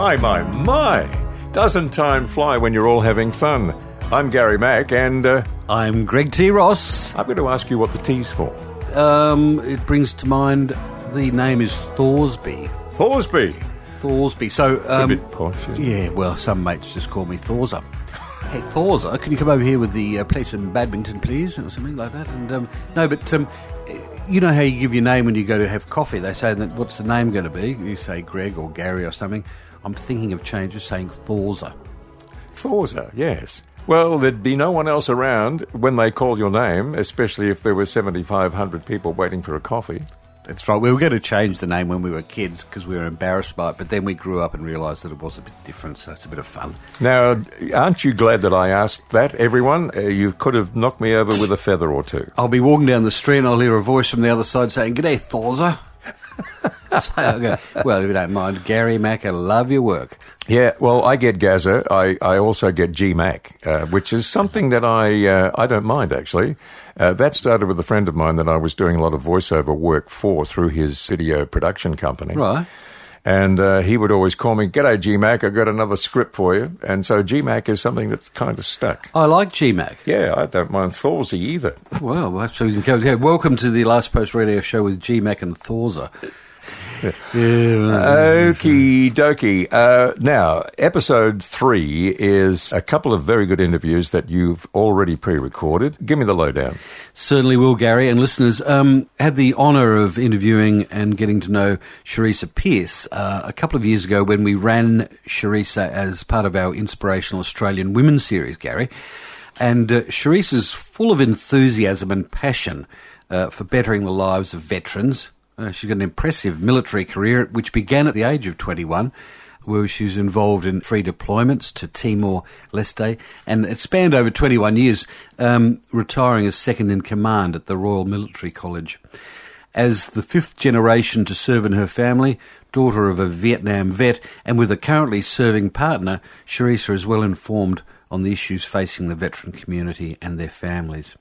My, my, my! Doesn't time fly when you're all having fun? I'm Gary Mac, and uh, I'm Greg T. Ross. I'm going to ask you what the T's for. Um, it brings to mind the name is Thorsby. Thorsby. Thorsby. So, It's a um, bit posh, isn't it? yeah, well, some mates just call me Thorza. Hey, Thorza, can you come over here with the uh, play some badminton, please, or something like that? And um, no, but um, you know how you give your name when you go to have coffee? They say that what's the name going to be? You say Greg or Gary or something. I'm thinking of changes, saying Thorza. Thorza, yes. Well, there'd be no one else around when they call your name, especially if there were 7,500 people waiting for a coffee. That's right. We were going to change the name when we were kids because we were embarrassed by it, but then we grew up and realised that it was a bit different, so it's a bit of fun. Now, aren't you glad that I asked that, everyone? Uh, you could have knocked me over with a feather or two. I'll be walking down the street and I'll hear a voice from the other side saying, G'day, Thorza. so go, well, if you don't mind, Gary Mac, I love your work. Yeah, well, I get Gaza. I, I also get GMAC, uh, which is something that I uh, I don't mind actually. Uh, that started with a friend of mine that I was doing a lot of voiceover work for through his video production company. Right. And uh, he would always call me, G'day, GMAC, I've got another script for you. And so GMAC is something that's kind of stuck. I like GMAC. Yeah, I don't mind Thorsey either. Well, so we can go. Yeah, welcome to the Last Post Radio Show with GMAC and Thorza. Okie dokie. Uh, now, episode three is a couple of very good interviews that you've already pre recorded. Give me the lowdown. Certainly will, Gary. And listeners, um, had the honour of interviewing and getting to know Cherisa Pearce uh, a couple of years ago when we ran Cherisa as part of our Inspirational Australian Women Series, Gary. And uh, Cherisa's full of enthusiasm and passion uh, for bettering the lives of veterans. Uh, she's got an impressive military career, which began at the age of 21 where she was involved in free deployments to Timor Leste, and it spanned over 21 years, um, retiring as second in command at the Royal Military College. As the fifth generation to serve in her family, daughter of a Vietnam vet, and with a currently serving partner, Cherisa is well informed on the issues facing the veteran community and their families.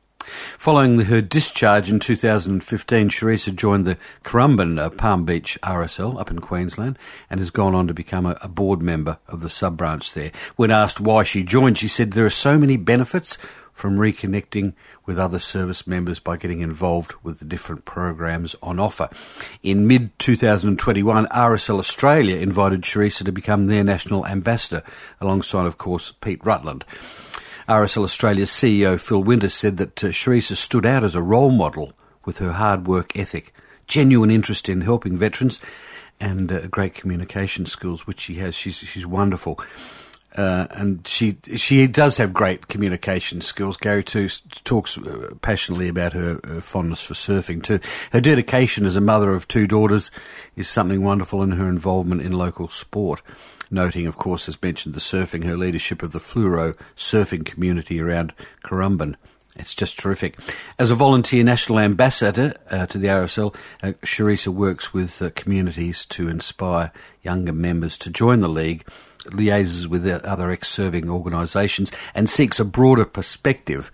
Following her discharge in 2015, Cherisa joined the Currumbin uh, Palm Beach RSL up in Queensland and has gone on to become a, a board member of the sub branch there. When asked why she joined, she said there are so many benefits from reconnecting with other service members by getting involved with the different programs on offer. In mid 2021, RSL Australia invited Cherisa to become their national ambassador, alongside, of course, Pete Rutland. RSL Australia's CEO Phil Winter said that uh, Cherisa stood out as a role model with her hard work ethic, genuine interest in helping veterans, and uh, great communication skills, which she has. She's she's wonderful. Uh, and she she does have great communication skills. Gary too talks uh, passionately about her, her fondness for surfing too. Her dedication as a mother of two daughters is something wonderful, and her involvement in local sport. Noting, of course, as mentioned, the surfing, her leadership of the Fluoro surfing community around Currumbin. It's just terrific. As a volunteer national ambassador uh, to the RSL, uh, works with uh, communities to inspire younger members to join the league, liaises with the other ex-serving organisations, and seeks a broader perspective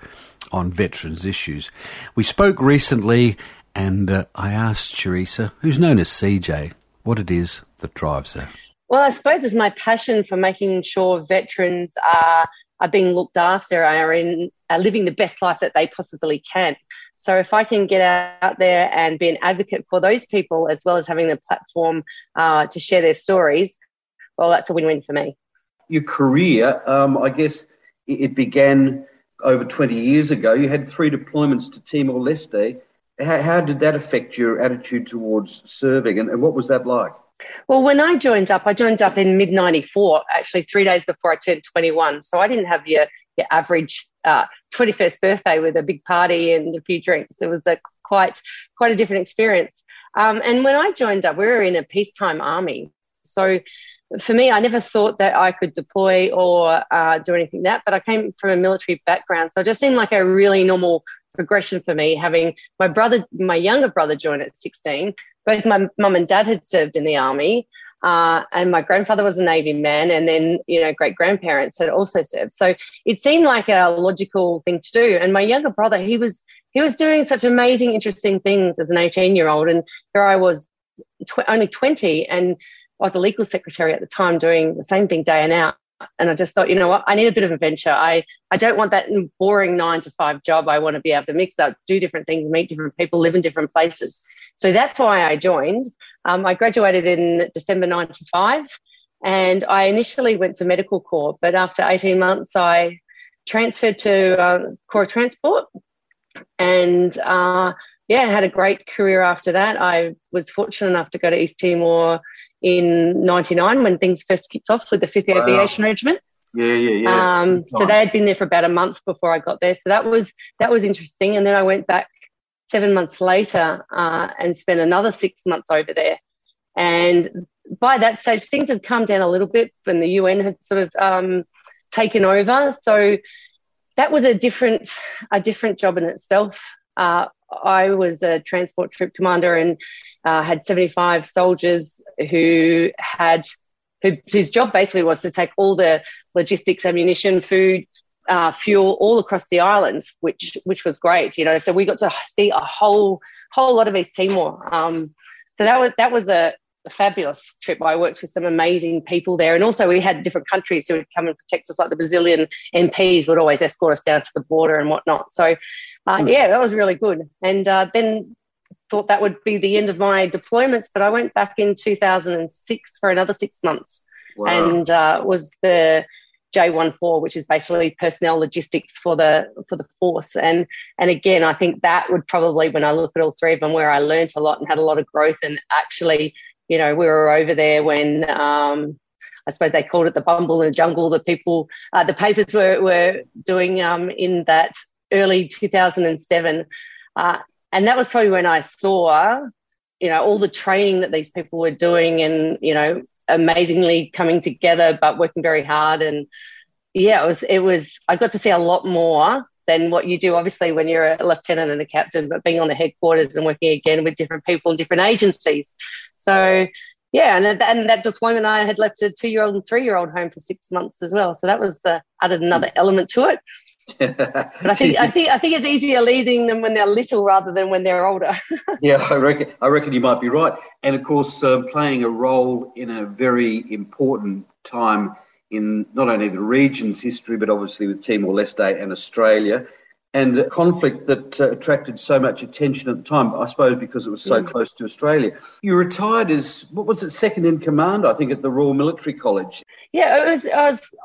on veterans' issues. We spoke recently, and uh, I asked Cherisa, who's known as CJ, what it is that drives her. Well, I suppose it's my passion for making sure veterans are are being looked after, are in are living the best life that they possibly can. So if I can get out there and be an advocate for those people, as well as having the platform uh, to share their stories, well, that's a win-win for me. your career, um, I guess it began over 20 years ago. You had three deployments to Timor Leste. How, how did that affect your attitude towards serving, and, and what was that like? Well, when I joined up, I joined up in mid '94, actually three days before I turned 21. So I didn't have your your average uh, 21st birthday with a big party and a few drinks. It was a quite quite a different experience. Um, and when I joined up, we were in a peacetime army. So for me, I never thought that I could deploy or uh, do anything that. But I came from a military background, so it just seemed like a really normal progression for me. Having my brother, my younger brother, join at 16. Both my mum and dad had served in the army, uh, and my grandfather was a navy man, and then you know great grandparents had also served. So it seemed like a logical thing to do. And my younger brother, he was he was doing such amazing, interesting things as an 18 year old, and here I was tw- only 20 and I was a legal secretary at the time doing the same thing day and out. And I just thought, you know what, I need a bit of adventure. I, I don't want that boring nine to five job. I want to be able to mix up, do different things, meet different people, live in different places. So that's why I joined. Um, I graduated in December 95 and I initially went to medical corps, but after 18 months, I transferred to uh, Corps Transport and uh, yeah, had a great career after that. I was fortunate enough to go to East Timor in 99 when things first kicked off with the 5th wow. Aviation Regiment. Yeah, yeah, yeah. Um, so they had been there for about a month before I got there. So that was that was interesting. And then I went back seven months later uh, and spent another six months over there. And by that stage, things had come down a little bit, and the UN had sort of um, taken over. So that was a different a different job in itself. Uh, I was a transport troop commander and uh, had 75 soldiers who had who, whose job basically was to take all the logistics, ammunition, food, uh, fuel all across the islands, which which was great. You know, so we got to see a whole whole lot of East Timor. Um, so that was that was a, a, fabulous trip. I worked with some amazing people there, and also we had different countries who would come and protect us. Like the Brazilian MPs would always escort us down to the border and whatnot. So uh, hmm. yeah, that was really good. And uh, then thought that would be the end of my deployments, but I went back in 2006 for another six months wow. and uh, was the J14, which is basically personnel logistics for the for the force. And and again, I think that would probably, when I look at all three of them, where I learned a lot and had a lot of growth. And actually, you know, we were over there when um, I suppose they called it the bumble in the jungle. The people, uh, the papers were were doing um, in that early 2007. Uh, and that was probably when I saw, you know, all the training that these people were doing and, you know, amazingly coming together, but working very hard. And yeah, it was, it was, I got to see a lot more than what you do, obviously, when you're a lieutenant and a captain, but being on the headquarters and working again with different people and different agencies. So, yeah, and, and that deployment, I had left a two year old and three year old home for six months as well. So that was uh, added another element to it but I think I think I think it's easier leading them when they're little rather than when they're older. yeah, I reckon I reckon you might be right. And of course, uh, playing a role in a very important time in not only the region's history, but obviously with Timor Leste and Australia, and a conflict that uh, attracted so much attention at the time. I suppose because it was so mm. close to Australia. You retired as what was it, second in command? I think at the Royal Military College. Yeah, it was. I was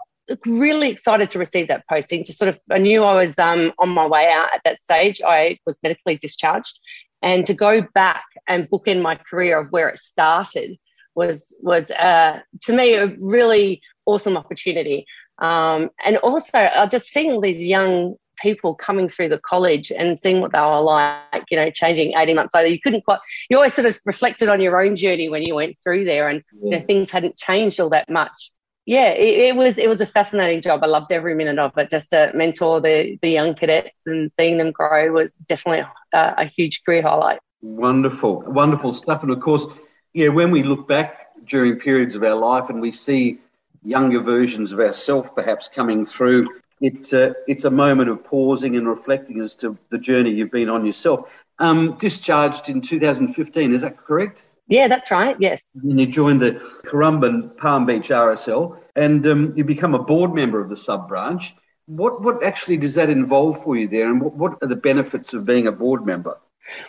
really excited to receive that posting. Just sort of, I knew I was um, on my way out at that stage. I was medically discharged, and to go back and book in my career of where it started was was uh, to me a really awesome opportunity. Um, and also, uh, just seeing all these young people coming through the college and seeing what they were like, you know, changing 18 months later. You couldn't quite, you always sort of reflected on your own journey when you went through there and yeah. you know, things hadn't changed all that much yeah, it, it, was it was a fascinating job. I loved every minute of it. Just to mentor the the young cadets and seeing them grow was definitely a, a huge career highlight. Wonderful, wonderful stuff. And of course, yeah, when we look back during periods of our life and we see younger versions of ourselves perhaps coming through, it, uh, it's a moment of pausing and reflecting as to the journey you've been on yourself. Um, discharged in 2015, is that correct? Yeah, that's right. Yes. And you joined the Currumbin Palm Beach RSL, and um, you become a board member of the sub branch. What what actually does that involve for you there, and what, what are the benefits of being a board member?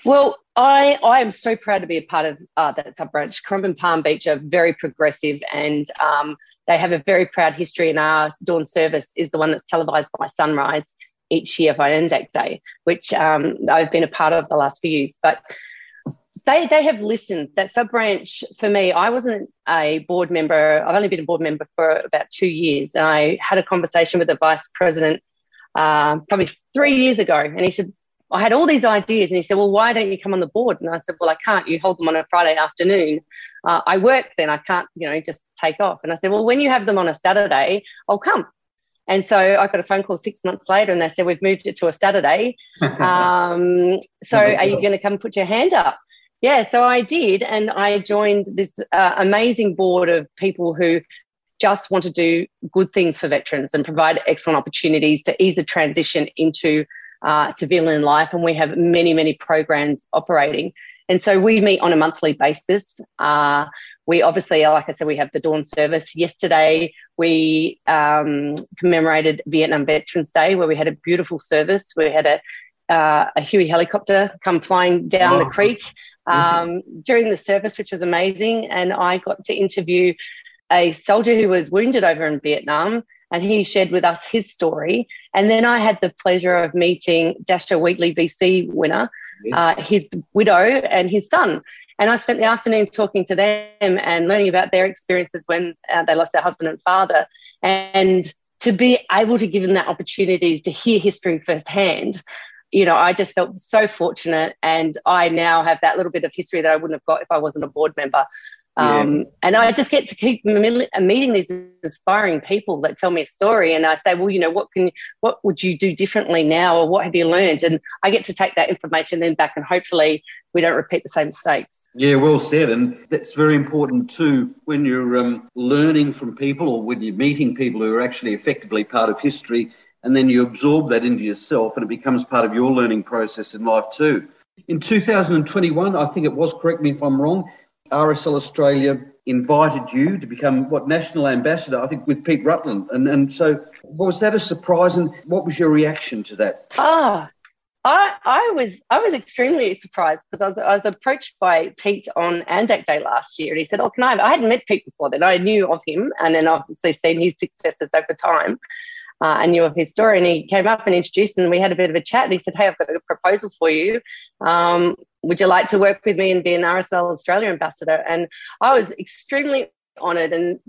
Well, I, I am so proud to be a part of uh, that sub branch. Currumbin Palm Beach are very progressive and um, they have a very proud history. And our dawn service is the one that's televised by Sunrise each year for Anzac Day, which um, I've been a part of the last few years. But they they have listened. That sub branch for me, I wasn't a board member. I've only been a board member for about two years, and I had a conversation with the vice president uh, probably three years ago, and he said. I had all these ideas, and he said, "Well, why don't you come on the board?" And I said, "Well, I can't. You hold them on a Friday afternoon. Uh, I work then. I can't, you know, just take off." And I said, "Well, when you have them on a Saturday, I'll come." And so I got a phone call six months later, and they said, "We've moved it to a Saturday. Um, so are you going to come put your hand up?" Yeah, so I did, and I joined this uh, amazing board of people who just want to do good things for veterans and provide excellent opportunities to ease the transition into uh, civilian life. And we have many, many programs operating. And so we meet on a monthly basis. Uh, we obviously, like I said, we have the dawn service. Yesterday, we um, commemorated Vietnam Veterans Day, where we had a beautiful service. We had a uh, a Huey helicopter come flying down the creek um, during the service, which was amazing. And I got to interview a soldier who was wounded over in Vietnam, and he shared with us his story. And then I had the pleasure of meeting Dasher Wheatley VC winner, yes. uh, his widow, and his son. And I spent the afternoon talking to them and learning about their experiences when uh, they lost their husband and father. And to be able to give them that opportunity to hear history firsthand, you know, I just felt so fortunate. And I now have that little bit of history that I wouldn't have got if I wasn't a board member. Um, yeah. And I just get to keep meeting these inspiring people that tell me a story, and I say, well, you know, what can, what would you do differently now, or what have you learned? And I get to take that information then back, and hopefully, we don't repeat the same mistakes. Yeah, well said, and that's very important too when you're um, learning from people, or when you're meeting people who are actually effectively part of history, and then you absorb that into yourself, and it becomes part of your learning process in life too. In 2021, I think it was, correct me if I'm wrong, RSL Australia invited you to become what national ambassador, I think, with Pete Rutland. And and so was that a surprise? And what was your reaction to that? Ah, I I was I was extremely surprised because I was I was approached by Pete on Anzac Day last year, and he said, "Oh, can I?" Have, I hadn't met Pete before then. I knew of him, and then obviously seen his successes over time. Uh, I knew of his story, and he came up and introduced, and we had a bit of a chat. And he said, "Hey, I've got a proposal for you. Um, would you like to work with me and be an RSL Australia ambassador? And I was extremely honoured and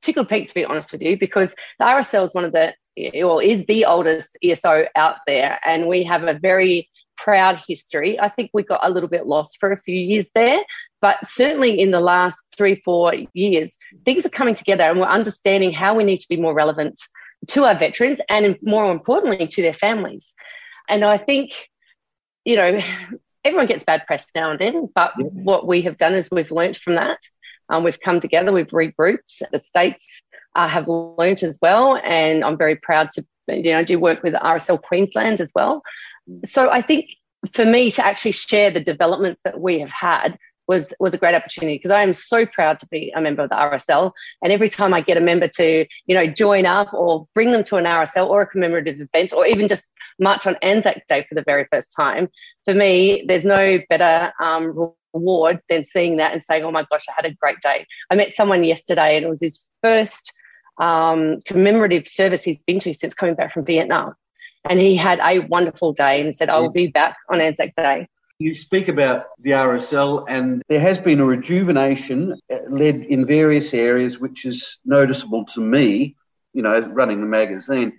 tickled pink to be honest with you, because the RSL is one of the, well, is the oldest ESO out there. And we have a very proud history. I think we got a little bit lost for a few years there, but certainly in the last three, four years, things are coming together and we're understanding how we need to be more relevant to our veterans and more importantly to their families. And I think, you know, everyone gets bad press now and then, but yeah. what we have done is we've learnt from that. Um, we've come together, we've regrouped. The states uh, have learnt as well, and I'm very proud to you know do work with RSL Queensland as well. So I think for me to actually share the developments that we have had was was a great opportunity because I am so proud to be a member of the RSL. And every time I get a member to, you know, join up or bring them to an RSL or a commemorative event or even just march on Anzac Day for the very first time, for me, there's no better um, reward than seeing that and saying, "Oh my gosh, I had a great day." I met someone yesterday, and it was his first um, commemorative service he's been to since coming back from Vietnam. And he had a wonderful day and said, I will be back on Anzac Day. You speak about the RSL, and there has been a rejuvenation led in various areas, which is noticeable to me, you know, running the magazine.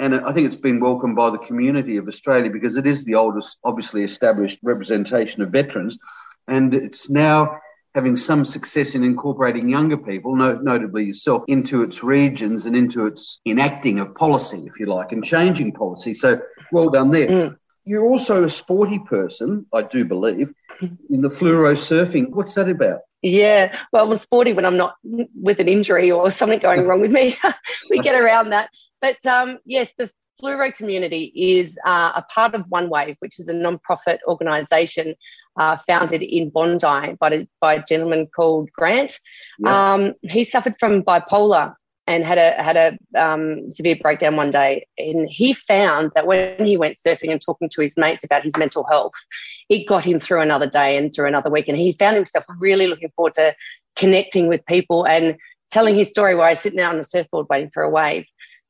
And I think it's been welcomed by the community of Australia because it is the oldest, obviously established representation of veterans. And it's now having some success in incorporating younger people, notably yourself, into its regions and into its enacting of policy, if you like, and changing policy. So well done there. Mm. You're also a sporty person, I do believe, in the fluoro surfing. What's that about? Yeah, well, I'm sporty when I'm not with an injury or something going wrong with me. we get around that. But um, yes, the fluoro community is uh, a part of One Wave, which is a non-profit organisation uh, founded in Bondi by, by a gentleman called Grant. Um, he suffered from bipolar and had a had a um, severe breakdown one day. And he found that when he went surfing and talking to his mates about his mental health, it got him through another day and through another week. And he found himself really looking forward to connecting with people and telling his story while he's sitting out on the surfboard waiting for a wave.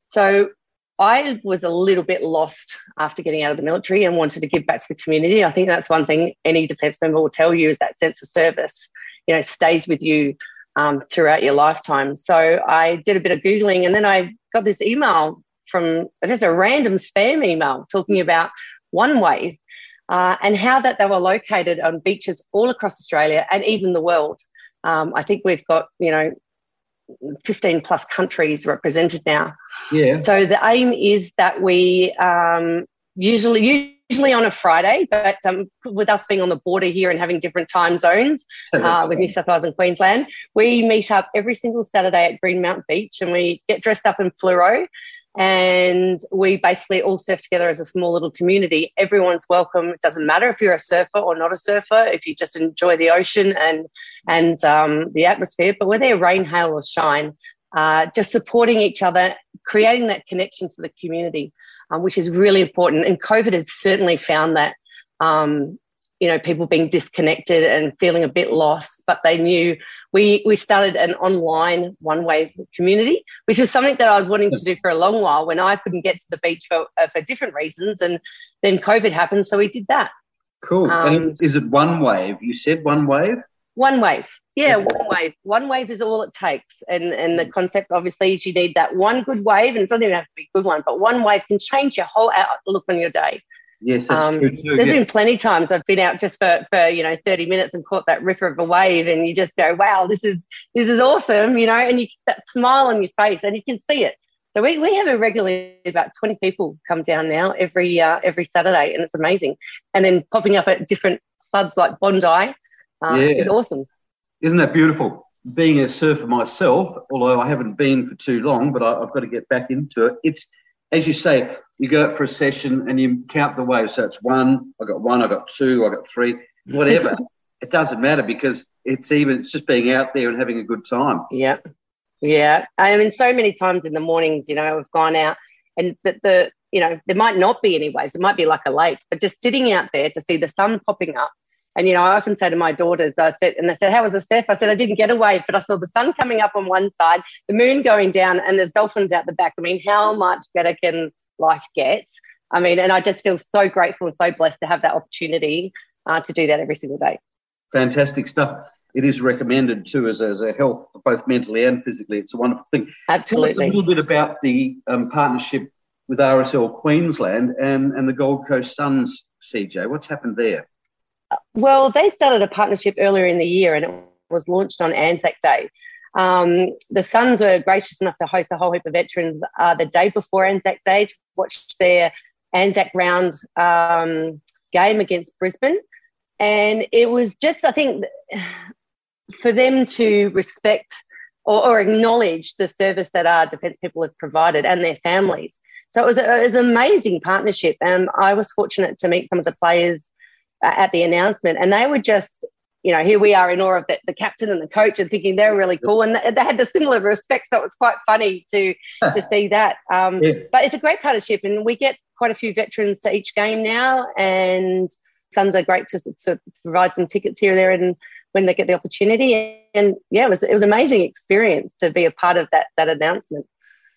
So I was a little bit lost after getting out of the military and wanted to give back to the community. I think that's one thing any defence member will tell you is that sense of service, you know, stays with you um, throughout your lifetime. So I did a bit of Googling and then I got this email from just a random spam email talking about One Wave uh, and how that they were located on beaches all across Australia and even the world. Um, I think we've got, you know, 15 plus countries represented now. Yeah. So the aim is that we um, usually usually on a Friday, but um, with us being on the border here and having different time zones uh, with New South Wales and Queensland, we meet up every single Saturday at Greenmount Beach and we get dressed up in fluoro. and we basically all surf together as a small little community. Everyone's welcome. It doesn't matter if you're a surfer or not a surfer. If you just enjoy the ocean and and um, the atmosphere, but whether rain, hail, or shine, uh, just supporting each other, creating that connection for the community, um, which is really important. And COVID has certainly found that. Um, you know, people being disconnected and feeling a bit lost, but they knew we, we started an online one wave community, which is something that I was wanting to do for a long while when I couldn't get to the beach for, uh, for different reasons. And then COVID happened. So we did that. Cool. Um, and is it one wave? You said one wave? One wave. Yeah, one wave. One wave is all it takes. And and the concept obviously is you need that one good wave, and it doesn't even have to be a good one, but one wave can change your whole outlook on your day. Yes, that's um, true too. There's yeah. been plenty of times I've been out just for, for you know 30 minutes and caught that ripper of a wave, and you just go, "Wow, this is this is awesome," you know, and you that smile on your face, and you can see it. So we, we have a regularly about 20 people come down now every uh, every Saturday, and it's amazing. And then popping up at different clubs like Bondi uh, yeah. is awesome. Isn't that beautiful? Being a surfer myself, although I haven't been for too long, but I, I've got to get back into it. It's as you say, you go out for a session and you count the waves. So it's one, I got one, I got two, I got three, whatever. it doesn't matter because it's even it's just being out there and having a good time. Yeah, yeah. I mean, so many times in the mornings, you know, we've gone out and but the you know there might not be any waves. It might be like a lake, but just sitting out there to see the sun popping up and, you know, I often say to my daughters, I said, and they said, how was the surf? I said, I didn't get a wave, but I saw the sun coming up on one side, the moon going down, and there's dolphins out the back. I mean, how much better can life get? I mean, and I just feel so grateful and so blessed to have that opportunity uh, to do that every single day. Fantastic stuff. It is recommended too as a, as a health, both mentally and physically. It's a wonderful thing. Absolutely. Tell us a little bit about the um, partnership with RSL Queensland and, and the Gold Coast Suns, CJ. What's happened there? Well, they started a partnership earlier in the year and it was launched on Anzac Day. Um, the Suns were gracious enough to host a whole heap of veterans uh, the day before Anzac Day to watch their Anzac round um, game against Brisbane. And it was just, I think, for them to respect or, or, acknowledge the service that our defence people have provided and their families. So it was, a, it was an amazing partnership. And I was fortunate to meet some of the players uh, at the announcement, and they were just, you know, here we are in awe of the, the captain and the coach, and thinking they're really cool, and they, they had the similar respect, so it was quite funny to to see that. Um, yeah. But it's a great partnership, and we get quite a few veterans to each game now, and Suns are great to, to provide some tickets here and there, and when they get the opportunity, and yeah, it was it was an amazing experience to be a part of that that announcement.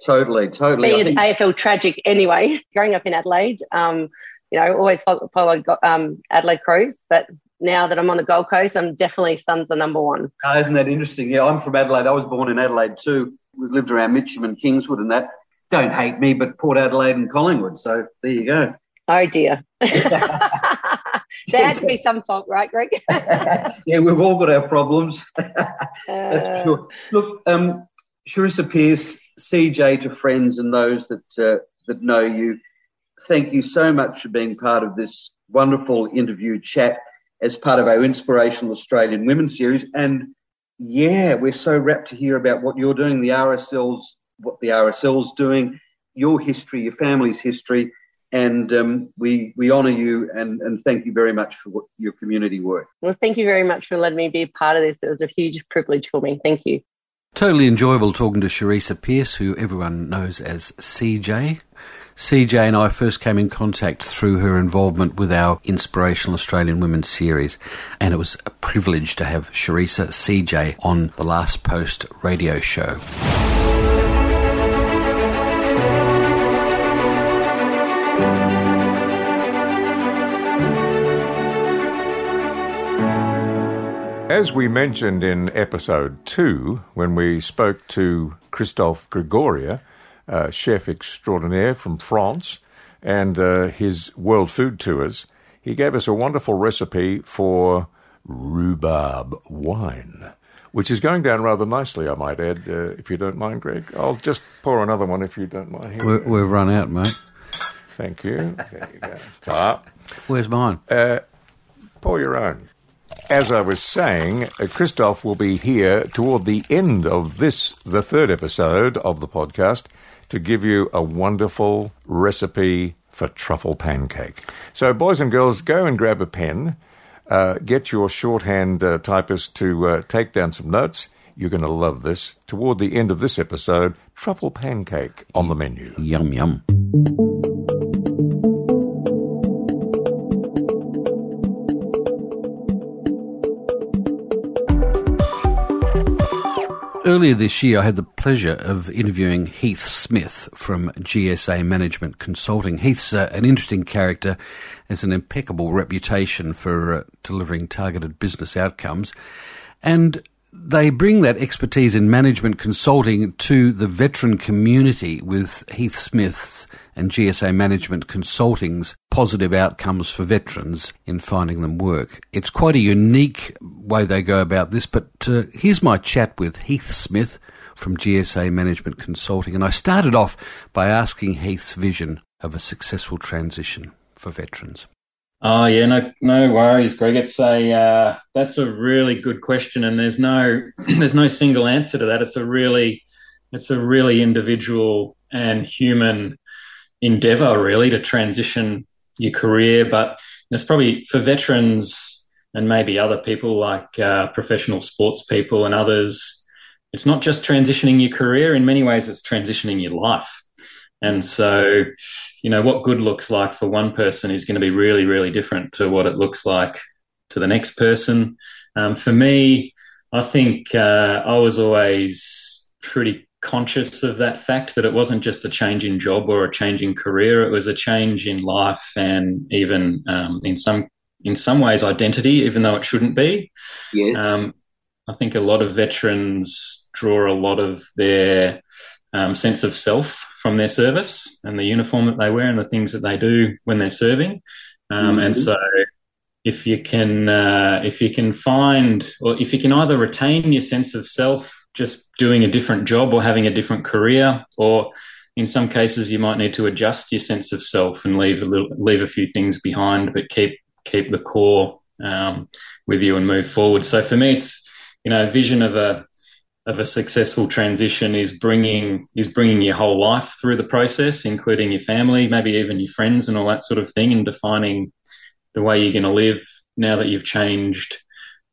Totally, totally. Being AFL tragic anyway. Growing up in Adelaide, um, you know, always followed um, Adelaide Crows, but now that I'm on the Gold Coast, I'm definitely Suns the number one. Oh, isn't that interesting? Yeah, I'm from Adelaide. I was born in Adelaide too. We lived around Mitcham and Kingswood and that. Don't hate me, but Port Adelaide and Collingwood. So there you go. Oh dear. there had to be some fault, right, Greg? yeah, we've all got our problems. That's for sure. Look, um, Cherisa Pearce, CJ to friends and those that uh, that know you thank you so much for being part of this wonderful interview chat as part of our Inspirational Australian Women series. And yeah, we're so rapt to hear about what you're doing, the RSL's, what the RSL's doing, your history, your family's history. And um, we, we honour you and, and thank you very much for what, your community work. Well, thank you very much for letting me be a part of this. It was a huge privilege for me. Thank you. Totally enjoyable talking to Cherisa Pearce, who everyone knows as CJ. CJ and I first came in contact through her involvement with our Inspirational Australian Women series, and it was a privilege to have Cherisa CJ on the Last Post radio show. As we mentioned in episode two, when we spoke to Christophe Gregoria, uh, chef extraordinaire from France, and uh, his world food tours, he gave us a wonderful recipe for rhubarb wine, which is going down rather nicely, I might add, uh, if you don't mind, Greg. I'll just pour another one if you don't mind. We're, we've run out, mate. Thank you. There you go. Top. Where's mine? Uh, pour your own. As I was saying, uh, Christophe will be here toward the end of this, the third episode of the podcast, to give you a wonderful recipe for truffle pancake. So, boys and girls, go and grab a pen. Uh, get your shorthand uh, typist to uh, take down some notes. You're going to love this. Toward the end of this episode, truffle pancake on the menu. Yum, yum. Earlier this year, I had the pleasure of interviewing Heath Smith from GSA Management Consulting. Heath's uh, an interesting character, has an impeccable reputation for uh, delivering targeted business outcomes, and they bring that expertise in management consulting to the veteran community with Heath Smith's and GSA Management Consulting's positive outcomes for veterans in finding them work. It's quite a unique way they go about this, but uh, here's my chat with Heath Smith from GSA Management Consulting. And I started off by asking Heath's vision of a successful transition for veterans. Oh yeah, no, no worries, Greg. It's a uh, that's a really good question, and there's no there's no single answer to that. It's a really it's a really individual and human endeavor really to transition your career. But it's probably for veterans and maybe other people like uh, professional sports people and others. It's not just transitioning your career. In many ways, it's transitioning your life. And so, you know, what good looks like for one person is going to be really, really different to what it looks like to the next person. Um, for me, I think uh, I was always pretty conscious of that fact that it wasn't just a change in job or a change in career. It was a change in life and even um, in some in some ways identity, even though it shouldn't be. Yes. Um, I think a lot of veterans draw a lot of their um, sense of self from their service and the uniform that they wear and the things that they do when they're serving. Um, mm-hmm. And so, if you can, uh, if you can find, or if you can either retain your sense of self just doing a different job or having a different career, or in some cases you might need to adjust your sense of self and leave a little, leave a few things behind, but keep keep the core um, with you and move forward. So for me, it's you know, vision of a of a successful transition is bringing is bringing your whole life through the process, including your family, maybe even your friends and all that sort of thing, and defining the way you're going to live now that you've changed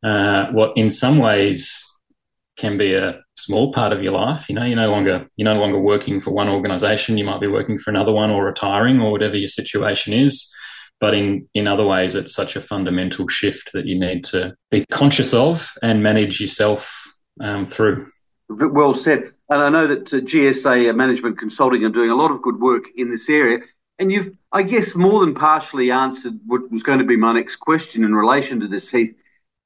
uh, what in some ways can be a small part of your life. You know, you're no longer you're no longer working for one organisation. You might be working for another one, or retiring, or whatever your situation is. But in in other ways, it's such a fundamental shift that you need to be conscious of and manage yourself um, through. Well said. And I know that uh, GSA Management Consulting are doing a lot of good work in this area. And you've, I guess, more than partially answered what was going to be my next question in relation to this, Heath.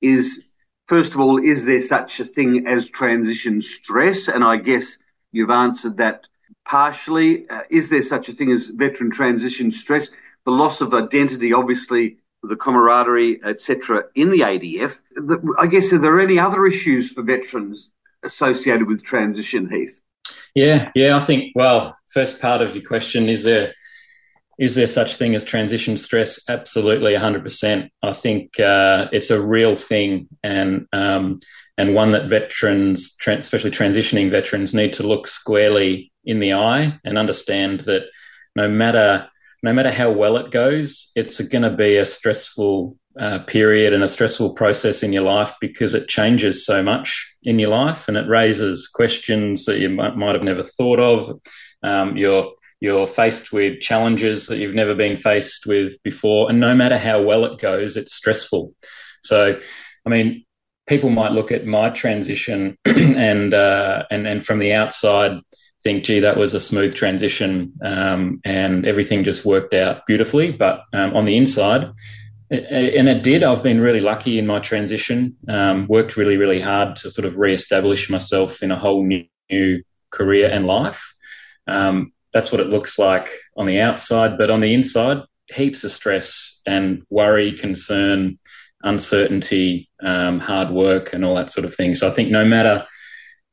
Is First of all, is there such a thing as transition stress? And I guess you've answered that partially. Uh, is there such a thing as veteran transition stress? The loss of identity, obviously, the camaraderie, etc., in the ADF. I guess are there any other issues for veterans associated with transition, Heath? Yeah, yeah. I think well, first part of your question is there is there such thing as transition stress? Absolutely, 100%. I think uh, it's a real thing, and um, and one that veterans, especially transitioning veterans, need to look squarely in the eye and understand that no matter no matter how well it goes, it's going to be a stressful uh, period and a stressful process in your life because it changes so much in your life and it raises questions that you might, might have never thought of. Um, you're you're faced with challenges that you've never been faced with before. And no matter how well it goes, it's stressful. So, I mean, people might look at my transition and, uh, and, and from the outside think, gee, that was a smooth transition. Um, and everything just worked out beautifully. But, um, on the inside, and it did. I've been really lucky in my transition. Um, worked really, really hard to sort of re-establish myself in a whole new, new career and life. Um, that's what it looks like on the outside, but on the inside, heaps of stress and worry, concern, uncertainty, um, hard work, and all that sort of thing. So I think no matter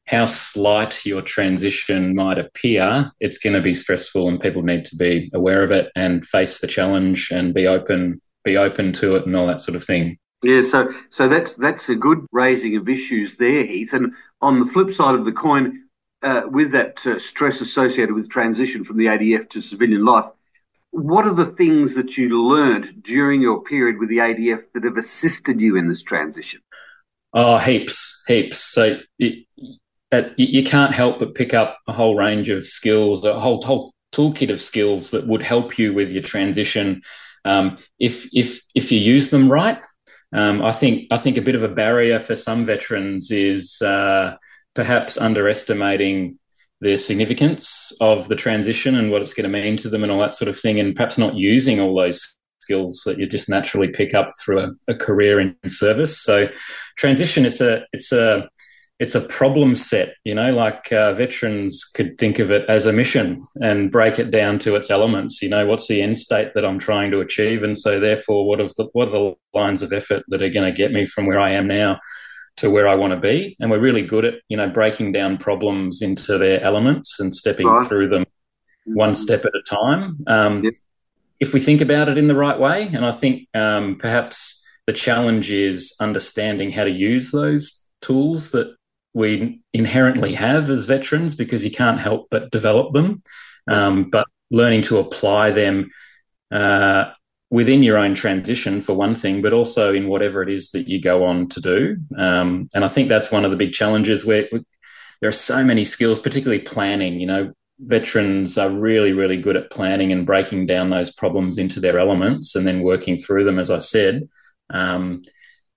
how slight your transition might appear, it's going to be stressful, and people need to be aware of it and face the challenge and be open, be open to it, and all that sort of thing. Yeah, so so that's that's a good raising of issues there, Heath. And on the flip side of the coin, uh, with that uh, stress associated with transition from the ADF to civilian life, what are the things that you learned during your period with the ADF that have assisted you in this transition? Oh, heaps, heaps. So it, you can't help but pick up a whole range of skills, a whole whole toolkit of skills that would help you with your transition um, if if if you use them right. Um, I think I think a bit of a barrier for some veterans is uh, perhaps underestimating the significance of the transition and what it's going to mean to them and all that sort of thing, and perhaps not using all those skills that you just naturally pick up through a, a career in service. So, transition it's a it's a it's a problem set, you know, like uh, veterans could think of it as a mission and break it down to its elements. You know, what's the end state that I'm trying to achieve? And so therefore, what, are the, what are the lines of effort that are going to get me from where I am now to where I want to be? And we're really good at, you know, breaking down problems into their elements and stepping right. through them one step at a time. Um. If we think about it in the right way, and I think um, perhaps the challenge is understanding how to use those tools that we inherently have as veterans because you can't help but develop them. Um, but learning to apply them uh, within your own transition for one thing, but also in whatever it is that you go on to do. Um, and I think that's one of the big challenges where there are so many skills, particularly planning. You know, veterans are really, really good at planning and breaking down those problems into their elements and then working through them, as I said. Um,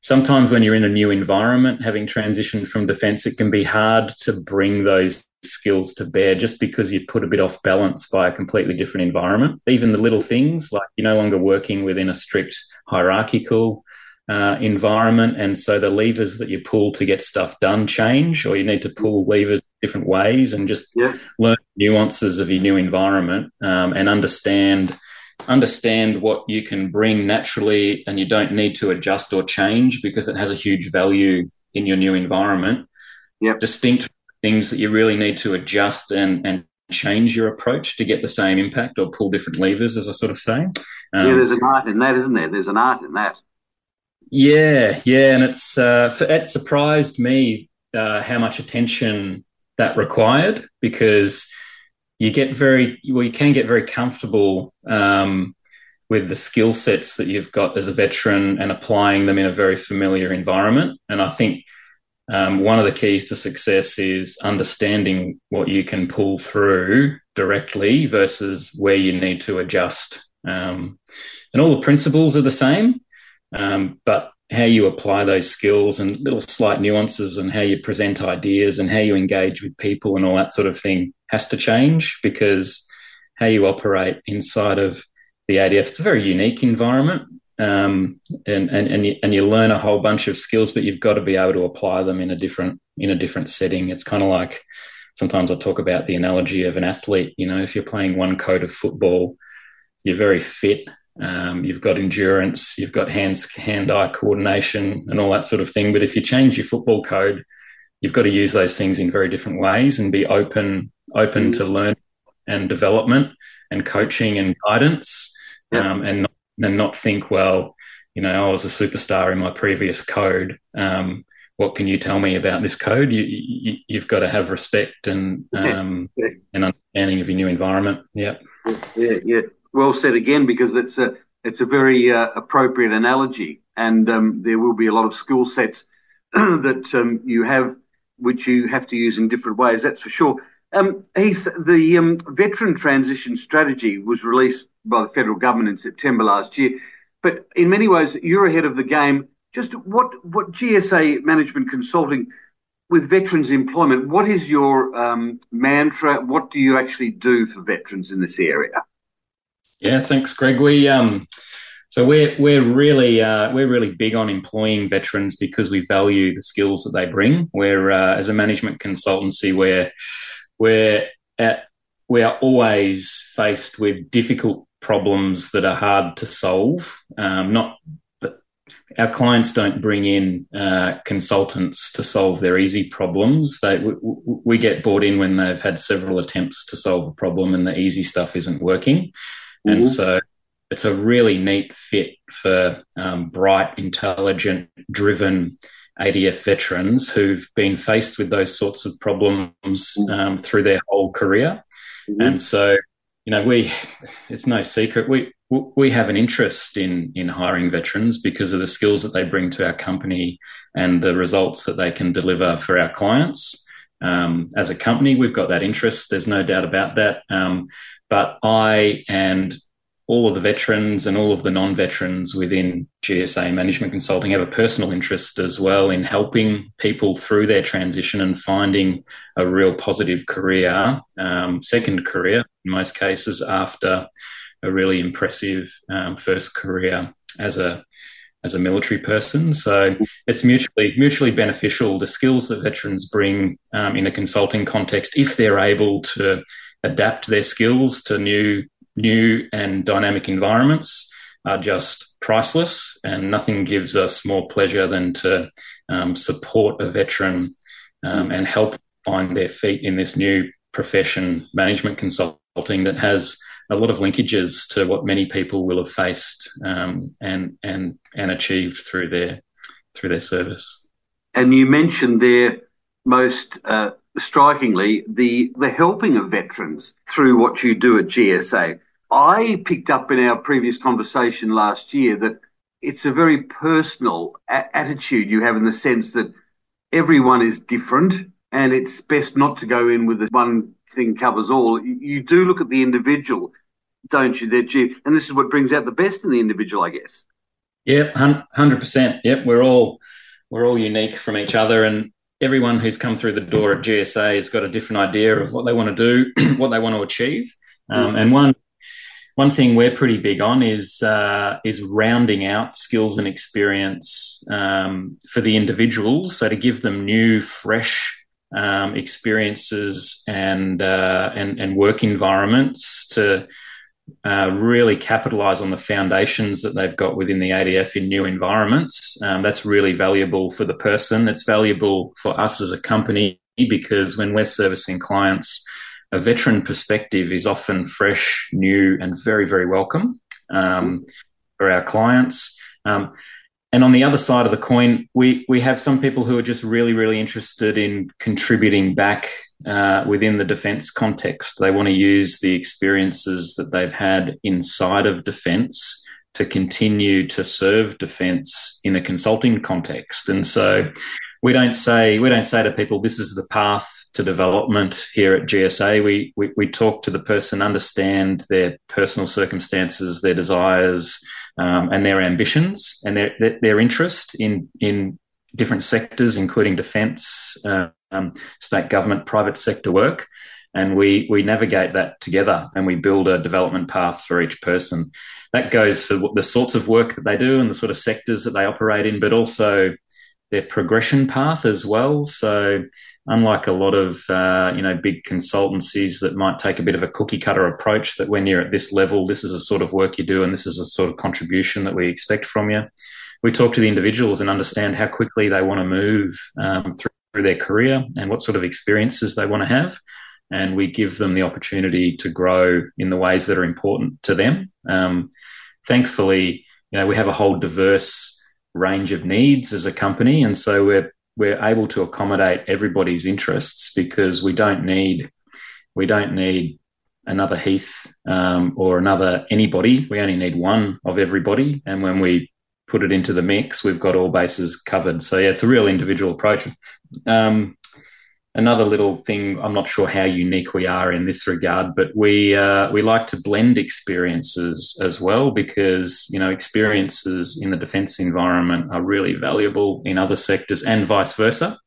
sometimes when you're in a new environment, having transitioned from defence, it can be hard to bring those skills to bear just because you're put a bit off balance by a completely different environment. Even the little things like you're no longer working within a strict hierarchical uh, environment. And so the levers that you pull to get stuff done change, or you need to pull levers different ways and just yeah. learn nuances of your new environment um, and understand understand what you can bring naturally and you don't need to adjust or change because it has a huge value in your new environment. Yep. Distinct things that you really need to adjust and, and change your approach to get the same impact or pull different levers, as I sort of say. Um, yeah, there's an art in that, isn't there? There's an art in that. Yeah, yeah, and it's uh, it surprised me uh, how much attention that required because you get very well, you can get very comfortable um, with the skill sets that you've got as a veteran and applying them in a very familiar environment. And I think um, one of the keys to success is understanding what you can pull through directly versus where you need to adjust. Um, and all the principles are the same, um, but how you apply those skills and little slight nuances and how you present ideas and how you engage with people and all that sort of thing has to change because how you operate inside of the ADF, it's a very unique environment. Um, and, and, and you, and you learn a whole bunch of skills, but you've got to be able to apply them in a different, in a different setting. It's kind of like sometimes I talk about the analogy of an athlete. You know, if you're playing one code of football, you're very fit um, you've got endurance, you've got hands, hand-eye coordination, and all that sort of thing. But if you change your football code, you've got to use those things in very different ways and be open, open to learning and development and coaching and guidance, yeah. um, and not, and not think, well, you know, I was a superstar in my previous code. Um, what can you tell me about this code? You, you, have got to have respect and um, yeah. and understanding of your new environment. Yeah. Yeah, yeah well said again because it's a it's a very uh, appropriate analogy, and um, there will be a lot of skill sets that um, you have which you have to use in different ways. That's for sure. Um, Heath, the um, veteran transition strategy was released by the federal government in September last year, but in many ways you're ahead of the game. Just what what GSA Management Consulting with veterans employment, what is your um, mantra? What do you actually do for veterans in this area? Yeah, thanks, Greg. We um, so we're we're really uh, we're really big on employing veterans because we value the skills that they bring. We're uh, as a management consultancy, we're we're at, we are always faced with difficult problems that are hard to solve. Um, not our clients don't bring in uh, consultants to solve their easy problems. They, we, we, get brought in when they've had several attempts to solve a problem and the easy stuff isn't working. Mm-hmm. And so it's a really neat fit for um, bright, intelligent, driven ADF veterans who've been faced with those sorts of problems um, through their whole career. Mm-hmm. And so, you know, we, it's no secret, we, we have an interest in, in hiring veterans because of the skills that they bring to our company and the results that they can deliver for our clients. Um, as a company, we've got that interest. There's no doubt about that. Um, but I and all of the veterans and all of the non-veterans within GSA Management Consulting have a personal interest as well in helping people through their transition and finding a real positive career, um, second career in most cases after a really impressive um, first career as a as a military person. So it's mutually mutually beneficial. The skills that veterans bring um, in a consulting context, if they're able to adapt their skills to new new and dynamic environments are just priceless, and nothing gives us more pleasure than to um, support a veteran um, and help find their feet in this new profession, management consulting, that has a lot of linkages to what many people will have faced um, and and and achieved through their through their service. And you mentioned there most uh, strikingly the the helping of veterans through what you do at GSA. I picked up in our previous conversation last year that it's a very personal a- attitude you have in the sense that everyone is different and it's best not to go in with the one thing covers all. You do look at the individual, don't you? That you, and this is what brings out the best in the individual, I guess. Yeah, hundred percent. Yep, we're all we're all unique from each other, and everyone who's come through the door at GSA has got a different idea of what they want to do, what they want to achieve, um, and one one thing we're pretty big on is uh, is rounding out skills and experience um, for the individuals. So to give them new, fresh um, experiences and uh, and and work environments to uh, really capitalize on the foundations that they've got within the ADF in new environments. Um, that's really valuable for the person. It's valuable for us as a company because when we're servicing clients a veteran perspective is often fresh, new, and very, very welcome um, for our clients. Um, and on the other side of the coin, we, we have some people who are just really, really interested in contributing back uh, within the defence context. They want to use the experiences that they've had inside of defence to continue to serve defence in a consulting context. And so we don't say we don't say to people this is the path to development here at GSA. We, we, we talk to the person, understand their personal circumstances, their desires, um, and their ambitions and their, their, their, interest in, in different sectors, including defence, uh, um, state government, private sector work. And we, we navigate that together and we build a development path for each person. That goes for the sorts of work that they do and the sort of sectors that they operate in, but also their progression path as well. So unlike a lot of uh, you know big consultancies that might take a bit of a cookie cutter approach that when you're at this level this is the sort of work you do and this is the sort of contribution that we expect from you we talk to the individuals and understand how quickly they want to move um, through, through their career and what sort of experiences they want to have and we give them the opportunity to grow in the ways that are important to them um, thankfully you know we have a whole diverse range of needs as a company and so we're we're able to accommodate everybody's interests because we don't need we don't need another Heath um, or another anybody. We only need one of everybody, and when we put it into the mix, we've got all bases covered. So yeah, it's a real individual approach. Um, another little thing, I'm not sure how unique we are in this regard, but we uh, we like to blend experiences as well because you know experiences in the defence environment are really valuable in other sectors and vice versa.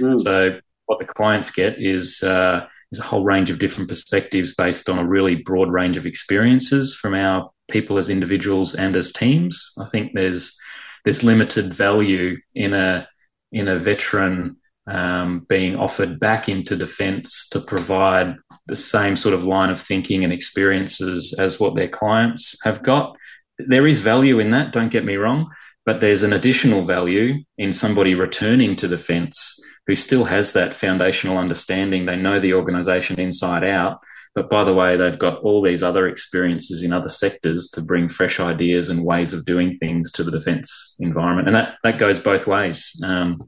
Mm. So what the clients get is uh, is a whole range of different perspectives based on a really broad range of experiences from our people as individuals and as teams. I think there's there's limited value in a in a veteran um, being offered back into defence to provide the same sort of line of thinking and experiences as what their clients have got. There is value in that, don't get me wrong, but there's an additional value in somebody returning to defence who still has that foundational understanding. They know the organisation inside out, but by the way, they've got all these other experiences in other sectors to bring fresh ideas and ways of doing things to the defence environment, and that that goes both ways. Um,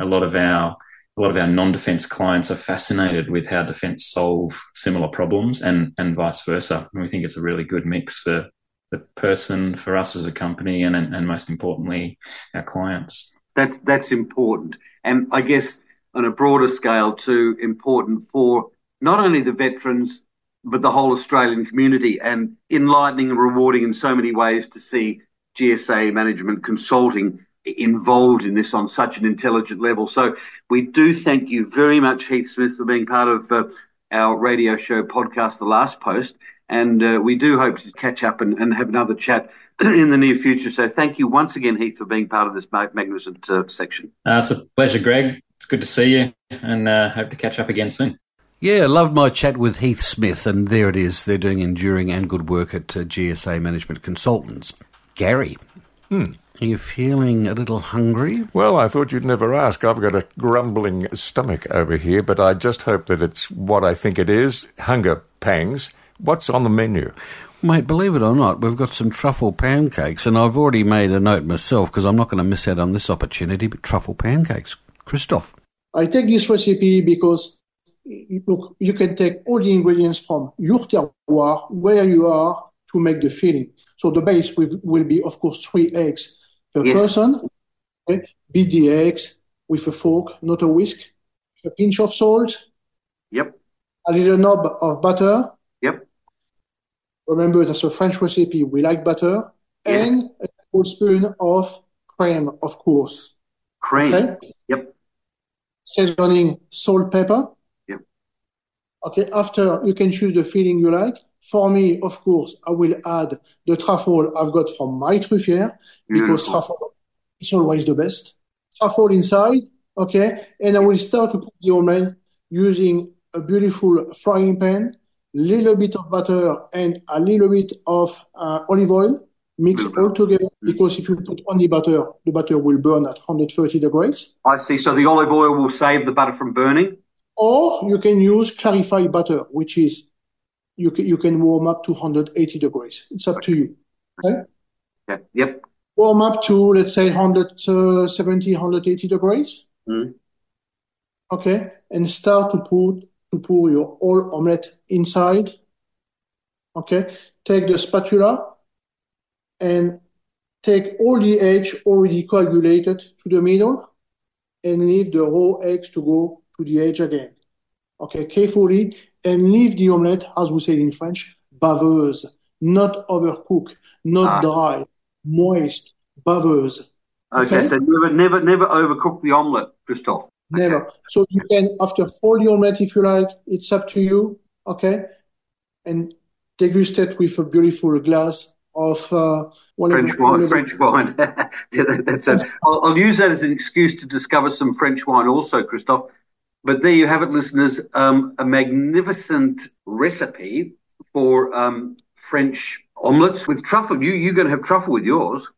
a lot of our a lot of our non-defence clients are fascinated with how defence solve similar problems and, and vice versa. And we think it's a really good mix for the person, for us as a company, and, and most importantly, our clients. That's that's important, and I guess on a broader scale too, important for not only the veterans but the whole Australian community, and enlightening and rewarding in so many ways to see GSA Management Consulting involved in this on such an intelligent level. So we do thank you very much, Heath Smith, for being part of uh, our radio show podcast, The Last Post. And uh, we do hope to catch up and, and, have another chat in the near future. So thank you once again, Heath, for being part of this magnificent uh, section. Uh, it's a pleasure, Greg. It's good to see you and uh, hope to catch up again soon. Yeah, loved my chat with Heath Smith, and there it is. They're doing enduring and good work at uh, GSA Management Consultants. Gary. Hmm. Are you feeling a little hungry? Well, I thought you'd never ask. I've got a grumbling stomach over here, but I just hope that it's what I think it is hunger pangs. What's on the menu? Mate, believe it or not, we've got some truffle pancakes, and I've already made a note myself because I'm not going to miss out on this opportunity. But truffle pancakes, Christophe. I take this recipe because look, you can take all the ingredients from your terroir, where you are, to make the filling. So the base will, will be, of course, three eggs per yes. person. Okay? Beat the eggs with a fork, not a whisk. A pinch of salt. Yep. A little knob of butter. Yep. Remember, that's a French recipe. We like butter. Yeah. And a tablespoon of cream, of course. Cream. Okay? Yep. Seasoning salt, pepper. Yep. Okay. After, you can choose the filling you like. For me, of course, I will add the truffle I've got from my truffier because truffle is always the best. Truffle inside, okay, and I will start to cook the omelette using a beautiful frying pan, little bit of butter and a little bit of uh, olive oil. Mix all together because if you put only butter, the butter will burn at 130 degrees. I see. So the olive oil will save the butter from burning? Or you can use clarified butter, which is you can, you can warm up to 180 degrees. It's up to you. Okay? Yeah. Yep. Warm up to, let's say, 170, 180 degrees. Mm. Okay. And start to put, to pour your whole omelette inside. Okay. Take the spatula and take all the eggs already coagulated to the middle and leave the raw eggs to go to the edge again. Okay, carefully and leave the omelette, as we say in French, baveuse, not overcooked, not ah. dry, moist, baveuse. Okay, okay, so never, never, never overcook the omelette, Christophe. Never. Okay. So you can, after fold the omelette if you like, it's up to you. Okay, and degustate with a beautiful glass of uh, French wine. French wine. That's a, I'll, I'll, use that as an excuse to discover some French wine also, Christophe. But there you have it, listeners. Um, a magnificent recipe for um, French omelets with truffle. You, you're going to have truffle with yours.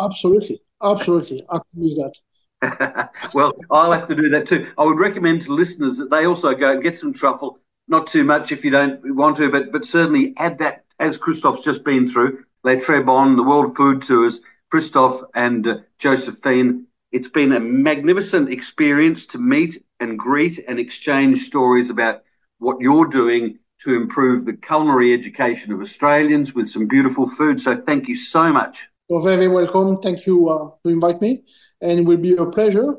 Absolutely. Absolutely. I can use that. well, I'll have to do that too. I would recommend to listeners that they also go and get some truffle. Not too much if you don't want to, but, but certainly add that as Christophe's just been through. Les Trebon, the World Food Tours, Christophe and uh, Josephine it's been a magnificent experience to meet and greet and exchange stories about what you're doing to improve the culinary education of Australians with some beautiful food. So thank you so much. You're very welcome. Thank you uh, to invite me. And it will be a pleasure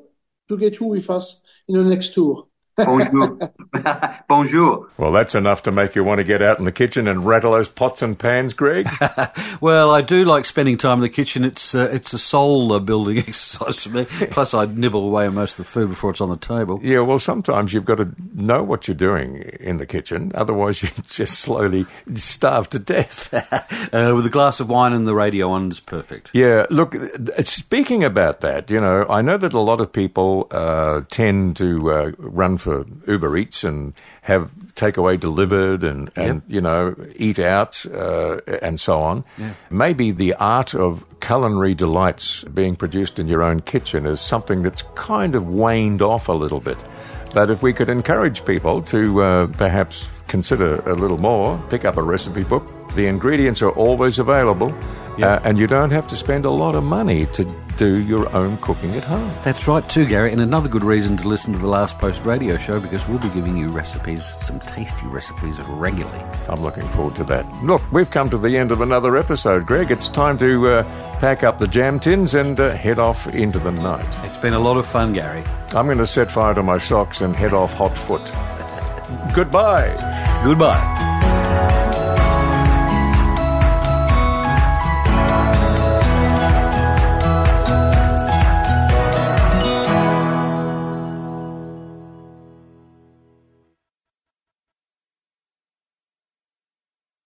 to get you with us in the next tour. Bonjour. Bonjour. Well, that's enough to make you want to get out in the kitchen and rattle those pots and pans, Greg. well, I do like spending time in the kitchen. It's uh, it's a soul building exercise for me. Plus, I nibble away most of the food before it's on the table. Yeah, well, sometimes you've got to know what you're doing in the kitchen. Otherwise, you just slowly starve to death. uh, with a glass of wine and the radio on is perfect. Yeah, look, speaking about that, you know, I know that a lot of people uh, tend to uh, run for Uber Eats and have takeaway delivered and, and yep. you know, eat out uh, and so on. Yeah. Maybe the art of culinary delights being produced in your own kitchen is something that's kind of waned off a little bit. But if we could encourage people to uh, perhaps consider a little more, pick up a recipe book. The ingredients are always available, uh, and you don't have to spend a lot of money to do your own cooking at home. That's right, too, Gary. And another good reason to listen to the Last Post radio show because we'll be giving you recipes, some tasty recipes regularly. I'm looking forward to that. Look, we've come to the end of another episode, Greg. It's time to uh, pack up the jam tins and uh, head off into the night. It's been a lot of fun, Gary. I'm going to set fire to my socks and head off hot foot. Goodbye. Goodbye.